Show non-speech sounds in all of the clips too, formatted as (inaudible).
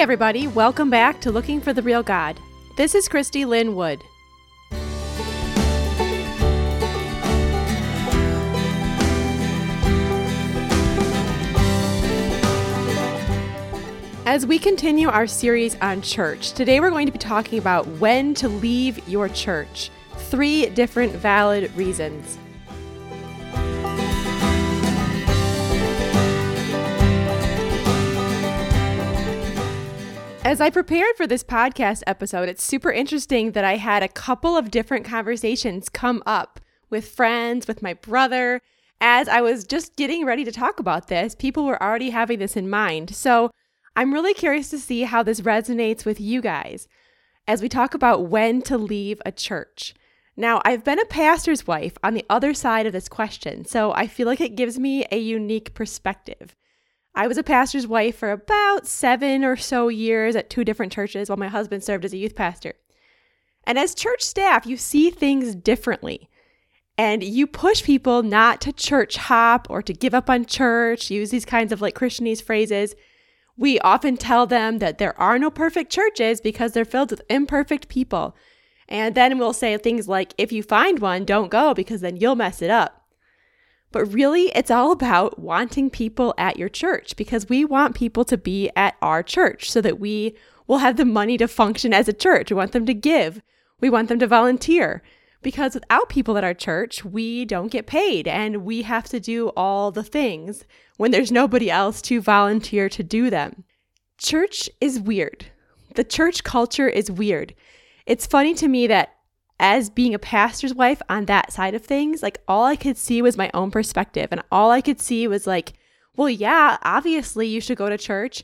Everybody, welcome back to Looking for the Real God. This is Christy Lynn Wood. As we continue our series on church, today we're going to be talking about when to leave your church. Three different valid reasons. As I prepared for this podcast episode, it's super interesting that I had a couple of different conversations come up with friends, with my brother. As I was just getting ready to talk about this, people were already having this in mind. So I'm really curious to see how this resonates with you guys as we talk about when to leave a church. Now, I've been a pastor's wife on the other side of this question, so I feel like it gives me a unique perspective. I was a pastor's wife for about seven or so years at two different churches while my husband served as a youth pastor. And as church staff, you see things differently. And you push people not to church hop or to give up on church, use these kinds of like Christianese phrases. We often tell them that there are no perfect churches because they're filled with imperfect people. And then we'll say things like, if you find one, don't go because then you'll mess it up. But really, it's all about wanting people at your church because we want people to be at our church so that we will have the money to function as a church. We want them to give, we want them to volunteer. Because without people at our church, we don't get paid and we have to do all the things when there's nobody else to volunteer to do them. Church is weird. The church culture is weird. It's funny to me that as being a pastor's wife on that side of things, like all I could see was my own perspective. And all I could see was like, well, yeah, obviously you should go to church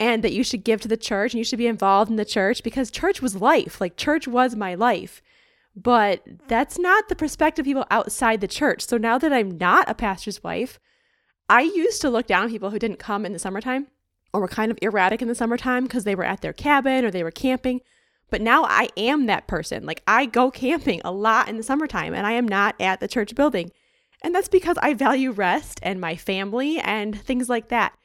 and that you should give to the church and you should be involved in the church because church was life. Like church was my life. But that's not the perspective of people outside the church. So now that I'm not a pastor's wife, I used to look down on people who didn't come in the summertime or were kind of erratic in the summertime because they were at their cabin or they were camping. But now I am that person. Like I go camping a lot in the summertime and I am not at the church building. And that's because I value rest and my family and things like that.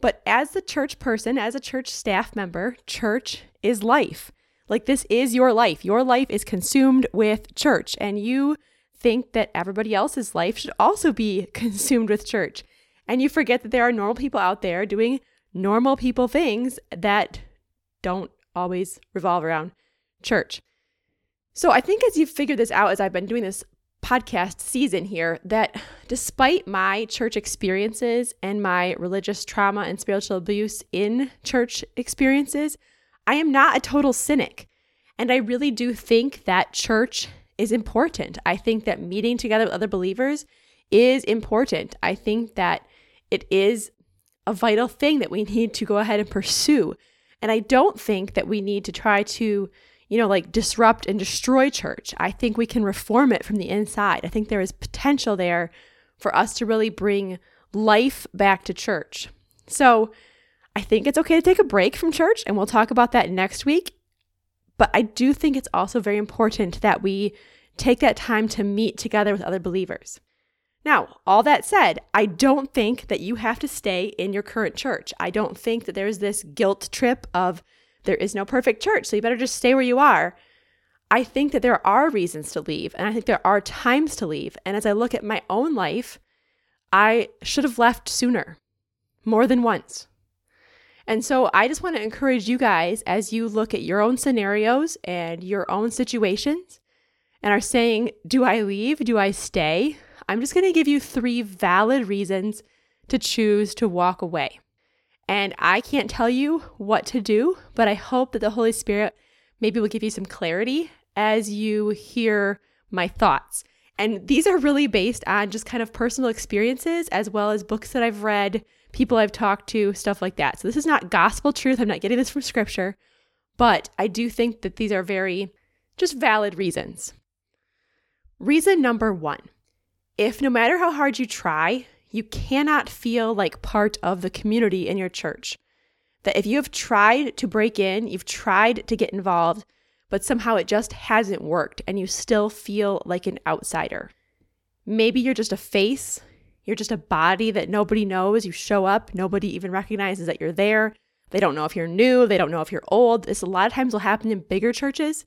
But as the church person, as a church staff member, church is life. Like this is your life. Your life is consumed with church, and you think that everybody else's life should also be (laughs) consumed with church. And you forget that there are normal people out there doing normal people things that don't always revolve around church. So I think as you've figured this out, as I've been doing this podcast season here, that despite my church experiences and my religious trauma and spiritual abuse in church experiences, I am not a total cynic. And I really do think that church is important. I think that meeting together with other believers is important. I think that it is a vital thing that we need to go ahead and pursue. And I don't think that we need to try to, you know, like disrupt and destroy church. I think we can reform it from the inside. I think there is potential there for us to really bring life back to church. So I think it's okay to take a break from church, and we'll talk about that next week. But I do think it's also very important that we take that time to meet together with other believers. Now, all that said, I don't think that you have to stay in your current church. I don't think that there's this guilt trip of there is no perfect church, so you better just stay where you are. I think that there are reasons to leave, and I think there are times to leave. And as I look at my own life, I should have left sooner, more than once. And so I just want to encourage you guys as you look at your own scenarios and your own situations and are saying, Do I leave? Do I stay? I'm just going to give you three valid reasons to choose to walk away. And I can't tell you what to do, but I hope that the Holy Spirit maybe will give you some clarity as you hear my thoughts. And these are really based on just kind of personal experiences as well as books that I've read, people I've talked to, stuff like that. So this is not gospel truth. I'm not getting this from scripture, but I do think that these are very just valid reasons. Reason number one if no matter how hard you try, you cannot feel like part of the community in your church, that if you have tried to break in, you've tried to get involved, but somehow it just hasn't worked and you still feel like an outsider. Maybe you're just a face, you're just a body that nobody knows. You show up, nobody even recognizes that you're there. They don't know if you're new, they don't know if you're old. This a lot of times will happen in bigger churches.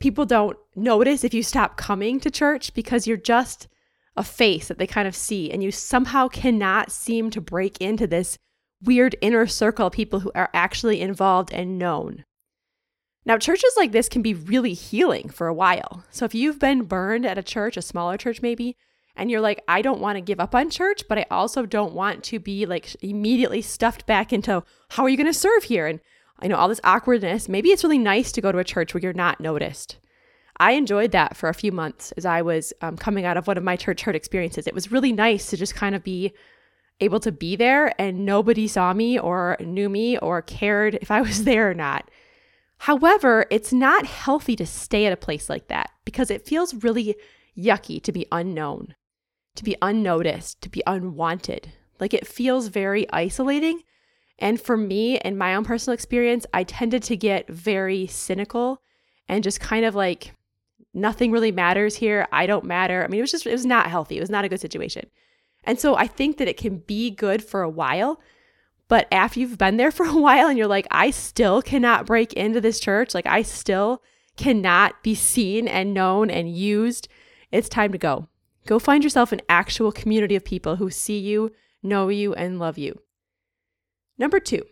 People don't notice if you stop coming to church because you're just a face that they kind of see, and you somehow cannot seem to break into this weird inner circle of people who are actually involved and known. Now, churches like this can be really healing for a while. So, if you've been burned at a church, a smaller church maybe, and you're like, I don't want to give up on church, but I also don't want to be like immediately stuffed back into how are you going to serve here? And I know all this awkwardness. Maybe it's really nice to go to a church where you're not noticed. I enjoyed that for a few months as I was um, coming out of one of my church hurt experiences. It was really nice to just kind of be able to be there and nobody saw me or knew me or cared if I was (laughs) there or not. However, it's not healthy to stay at a place like that because it feels really yucky to be unknown, to be unnoticed, to be unwanted. Like it feels very isolating. And for me, in my own personal experience, I tended to get very cynical and just kind of like, nothing really matters here. I don't matter. I mean, it was just, it was not healthy. It was not a good situation. And so I think that it can be good for a while, but after you've been there (laughs) for a while and you're like, I still cannot break into this church, like I still cannot be seen and known and used, it's time to go. Go find yourself an actual community of people who see you, know you, and love you. Number two,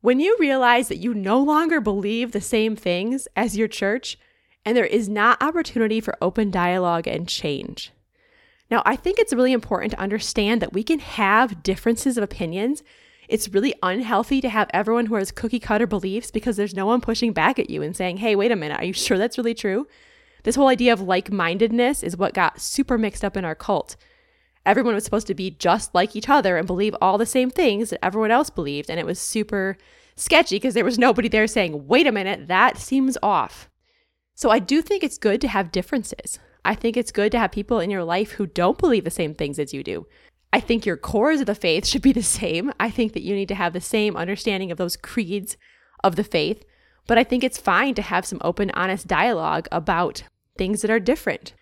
when you realize that you no longer believe the same things as your church and there is not opportunity for open dialogue and change. Now, I think it's really important to understand that we can have differences of opinions. It's really unhealthy to have everyone who has cookie cutter beliefs because there's no one pushing back at you and saying, hey, wait a minute, are you sure that's really true? This whole idea of like mindedness is what got super mixed up in our cult. Everyone was supposed to be just like each other and believe all the same things that everyone else believed. And it was super sketchy because there was nobody there saying, wait a minute, that seems off. So I do think it's good to have differences. I think it's good to have people in your life who don't believe the same things as you do. I think your cores of the faith should be the same. I think that you need to have the same understanding of those creeds of the faith. But I think it's fine to have some open, honest dialogue about things that are different.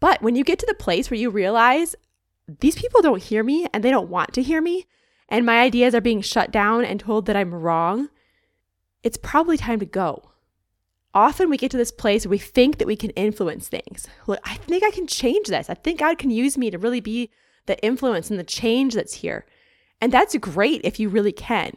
But when you get to the place where you realize these people don't hear me and they don't want to hear me, and my ideas are being shut down and told that I'm wrong, it's probably time to go often we get to this place where we think that we can influence things. Look, I think I can change this. I think God can use me to really be the influence and the change that's here. And that's great if you really can.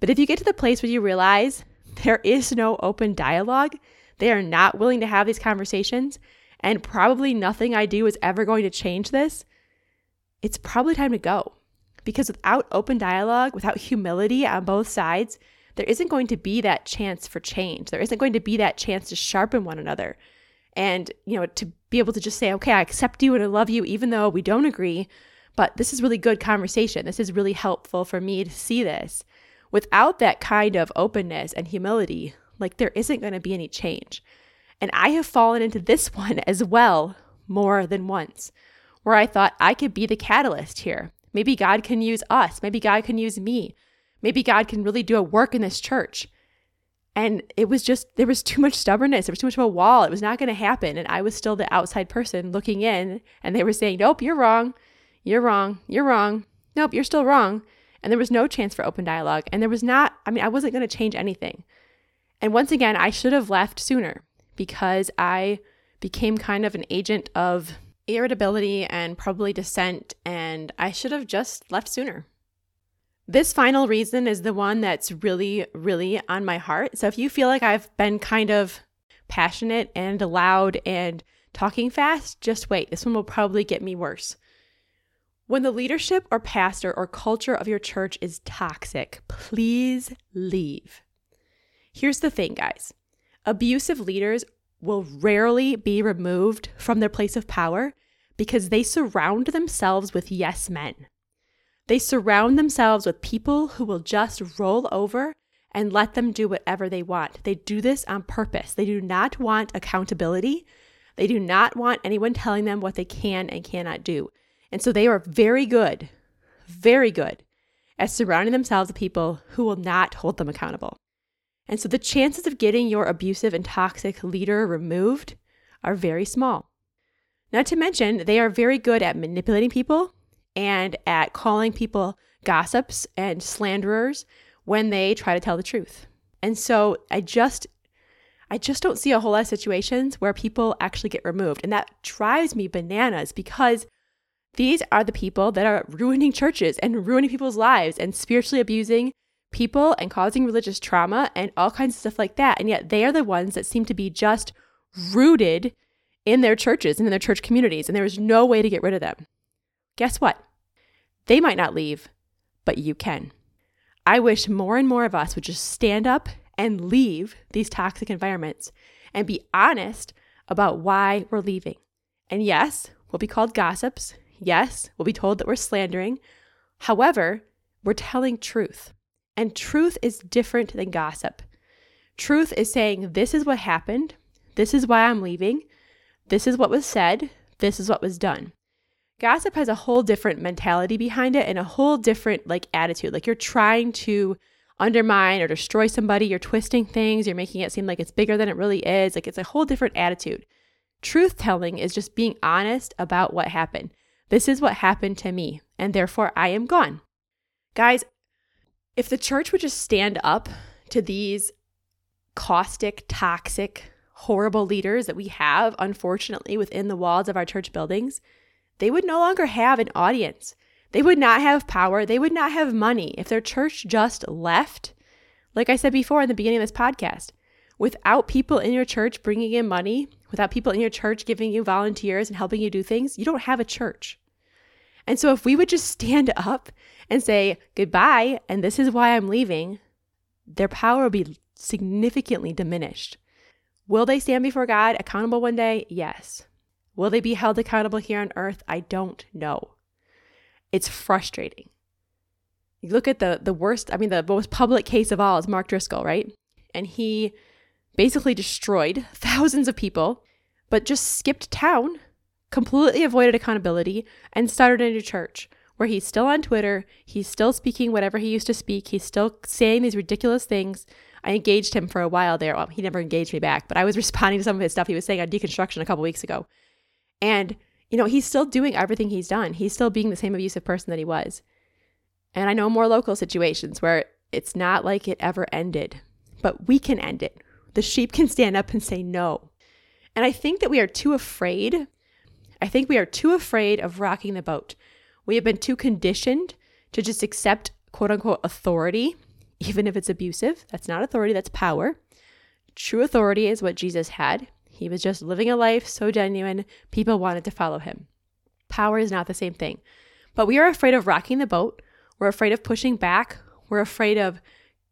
But if you get to the place where you realize there is no open dialogue, they are not willing to have these conversations, and probably nothing I do is ever going to change this, it's probably time to go. Because without open dialogue, without humility on both sides, there isn't going to be that chance for change. There isn't going to be that chance to sharpen one another. And, you know, to be able to just say, okay, I accept you and I love you, even though we don't agree, but this is really good conversation. This is really helpful for me to see this. Without that kind of openness and humility, like there isn't going to be any change. And I have fallen into this (laughs) one as well more than once, where I thought I could be the catalyst here. Maybe God can use us. Maybe God can use me. Maybe God can really do a work in this church. And it was just, there was too much stubbornness. There was too much of a wall. It was not going to happen. And I was still the outside person looking in. And they were saying, Nope, you're wrong. You're wrong. You're wrong. Nope, you're still wrong. And there was no chance for open dialogue. And there was not, I mean, I wasn't going to change anything. And once again, I should have left sooner because I became kind of an agent of irritability and probably dissent. And I should have just left sooner. This final reason is the one that's really, really on my heart. So if you feel like I've been kind of passionate and loud and talking fast, just wait. This one will probably get me worse. When the leadership or pastor or culture of your church is toxic, please leave. Here's the thing, guys abusive leaders will rarely be removed from their place of power because they surround themselves with yes men. They surround themselves with people who will just roll over and let them do whatever they want. They do this on purpose. They do not want accountability. They do not want anyone telling them what they can and cannot do. And so they are very good, very good at surrounding themselves with people who will not hold them accountable. And so the chances of getting your abusive and toxic leader removed are very small. Not to mention, they are very good at manipulating people and at calling people gossips and slanderers when they try to tell the truth. And so I just I just don't see a whole lot of situations where people actually get removed. And that drives me bananas because these are the people that are ruining churches and ruining people's lives and spiritually abusing people and causing religious trauma and all kinds of stuff like that. And yet they are the ones that seem to be just rooted in their churches and in their church communities. And there is no way to get rid of them. Guess what? They might not leave, but you can. I wish more and more of us would just stand up and leave these toxic environments and be honest about why we're leaving. And yes, we'll be called gossips. Yes, we'll be told that we're slandering. However, we're telling truth. And truth is different than gossip. Truth is saying, this is what happened. This is why I'm leaving. This is what was said. This is what was done. Gossip has a whole different mentality behind it and a whole different like attitude. Like you're trying to undermine or destroy somebody, you're twisting things, you're making it seem like it's bigger than it really is. Like it's a whole different attitude. Truth telling is just being honest about what happened. This is what happened to me, and therefore I am gone. Guys, if the church would just stand up to these caustic, toxic, horrible leaders that we have, unfortunately, within the walls of our church buildings, they would no longer have an audience. They would not have power. They would not have money if their church just left. Like I said before in the beginning of this podcast, without people in your church bringing in money, without people in your church giving you volunteers and helping you do things, you don't have a church. And so if we would just stand (laughs) up and say goodbye, and this is why I'm leaving, their power will be significantly diminished. Will they stand before God accountable one day? Yes. Will they be held accountable here on earth? I don't know. It's frustrating. You look at the the worst, I mean the most public case of all is Mark Driscoll, right? And he basically destroyed (laughs) thousands of people, but just skipped town, completely avoided accountability, and started a new church where he's still on Twitter, he's still speaking whatever he used to speak, he's still saying these ridiculous things. I engaged him for a while there. Well, he never engaged me back, but I was (laughs) responding to some of his stuff he was saying on deconstruction a couple weeks ago. And, you know, he's still doing everything he's done. He's still being the same abusive person that he was. And I know more local situations where it's not like it ever ended, but we can end it. The sheep can stand up and say no. And I think that we are too afraid. I think we are too afraid of rocking the boat. We have been too conditioned to just accept quote unquote authority, even if it's abusive. That's not authority, that's power. True authority is what Jesus had. He was just living a life so genuine, people wanted to follow him. Power is not the same thing. But we are afraid of rocking the boat. We're afraid of pushing back. We're afraid of,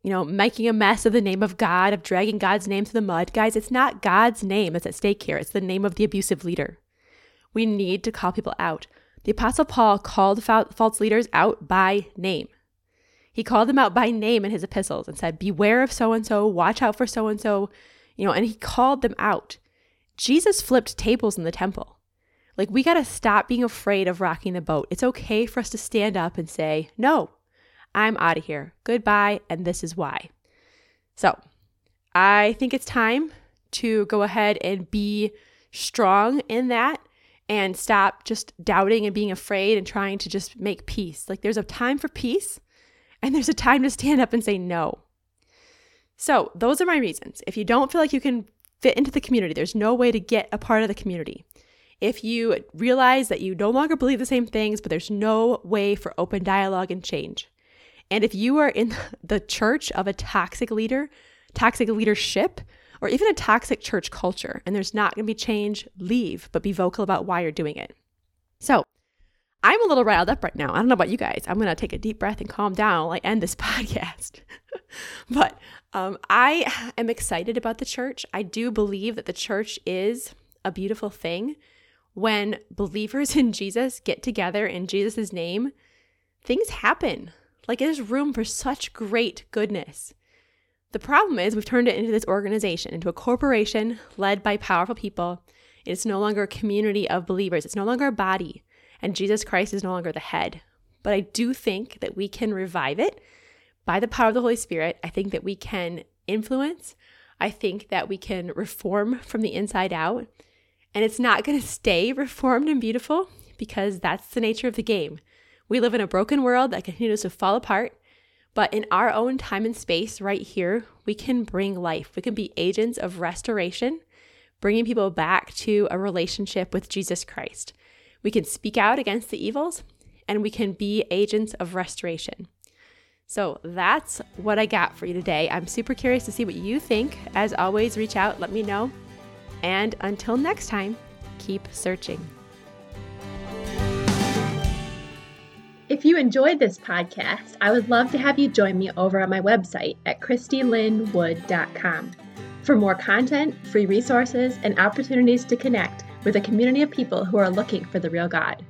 you know, making a mess of the name of God, of dragging God's name to the mud. Guys, it's not God's name that's at stake here, it's the name of the abusive leader. We need to call people out. The Apostle Paul called false leaders out by name. He called them out by name in his epistles and said, Beware of so and so, watch out for so and so, you know, and he called them out. Jesus flipped tables in the temple. Like, we got to stop being afraid of rocking the boat. It's okay for us to stand up and say, No, I'm out of here. Goodbye, and this is why. So, I think it's time to go ahead and be strong in that and stop just doubting and being afraid and trying to just make peace. Like there's a time for peace and there's a time to stand up and say no. So, those are my reasons. If you don't feel like you can fit into the community, there's no way to get a part of the community. If you realize that you no longer believe the same things, but there's no way for open dialogue and change. And if you are in (laughs) the church of a toxic leader, toxic leadership, or even a toxic church culture and there's not going to be change, leave, but be vocal about why you're doing it. So, I'm a little riled up right now. I don't know about you guys. I'm going to take a deep breath and calm down while I end this (laughs) podcast. (laughs) but um, I am excited about the church. I do believe that the church is a beautiful thing. When believers (laughs) in Jesus get together in Jesus' name, things happen. Like there's room for such great goodness. The problem is we've turned it into this organization, into a corporation led by powerful people. It's no longer a community of believers, it's no longer a body, and Jesus Christ is no longer the head. But I do think that we can revive it by the power of the Holy Spirit. I think that we can influence. I think that we can reform from the inside out. And it's not going to stay reformed and beautiful because that's the nature of the game. We live in a broken world that continues to fall apart But in our own time and space right here, we can bring life. We can be agents of restoration, bringing people back to a relationship with Jesus Christ. We can speak out against the evils and we can be agents of restoration. So that's what I got for you today. I'm super curious to see what you think. As always, reach out, let me know. And until next time, keep searching. If you enjoyed this podcast, I would love to have you join me over on my website at christylinwood.com for more content, free resources, and opportunities to connect with a community of people who are looking for the real God.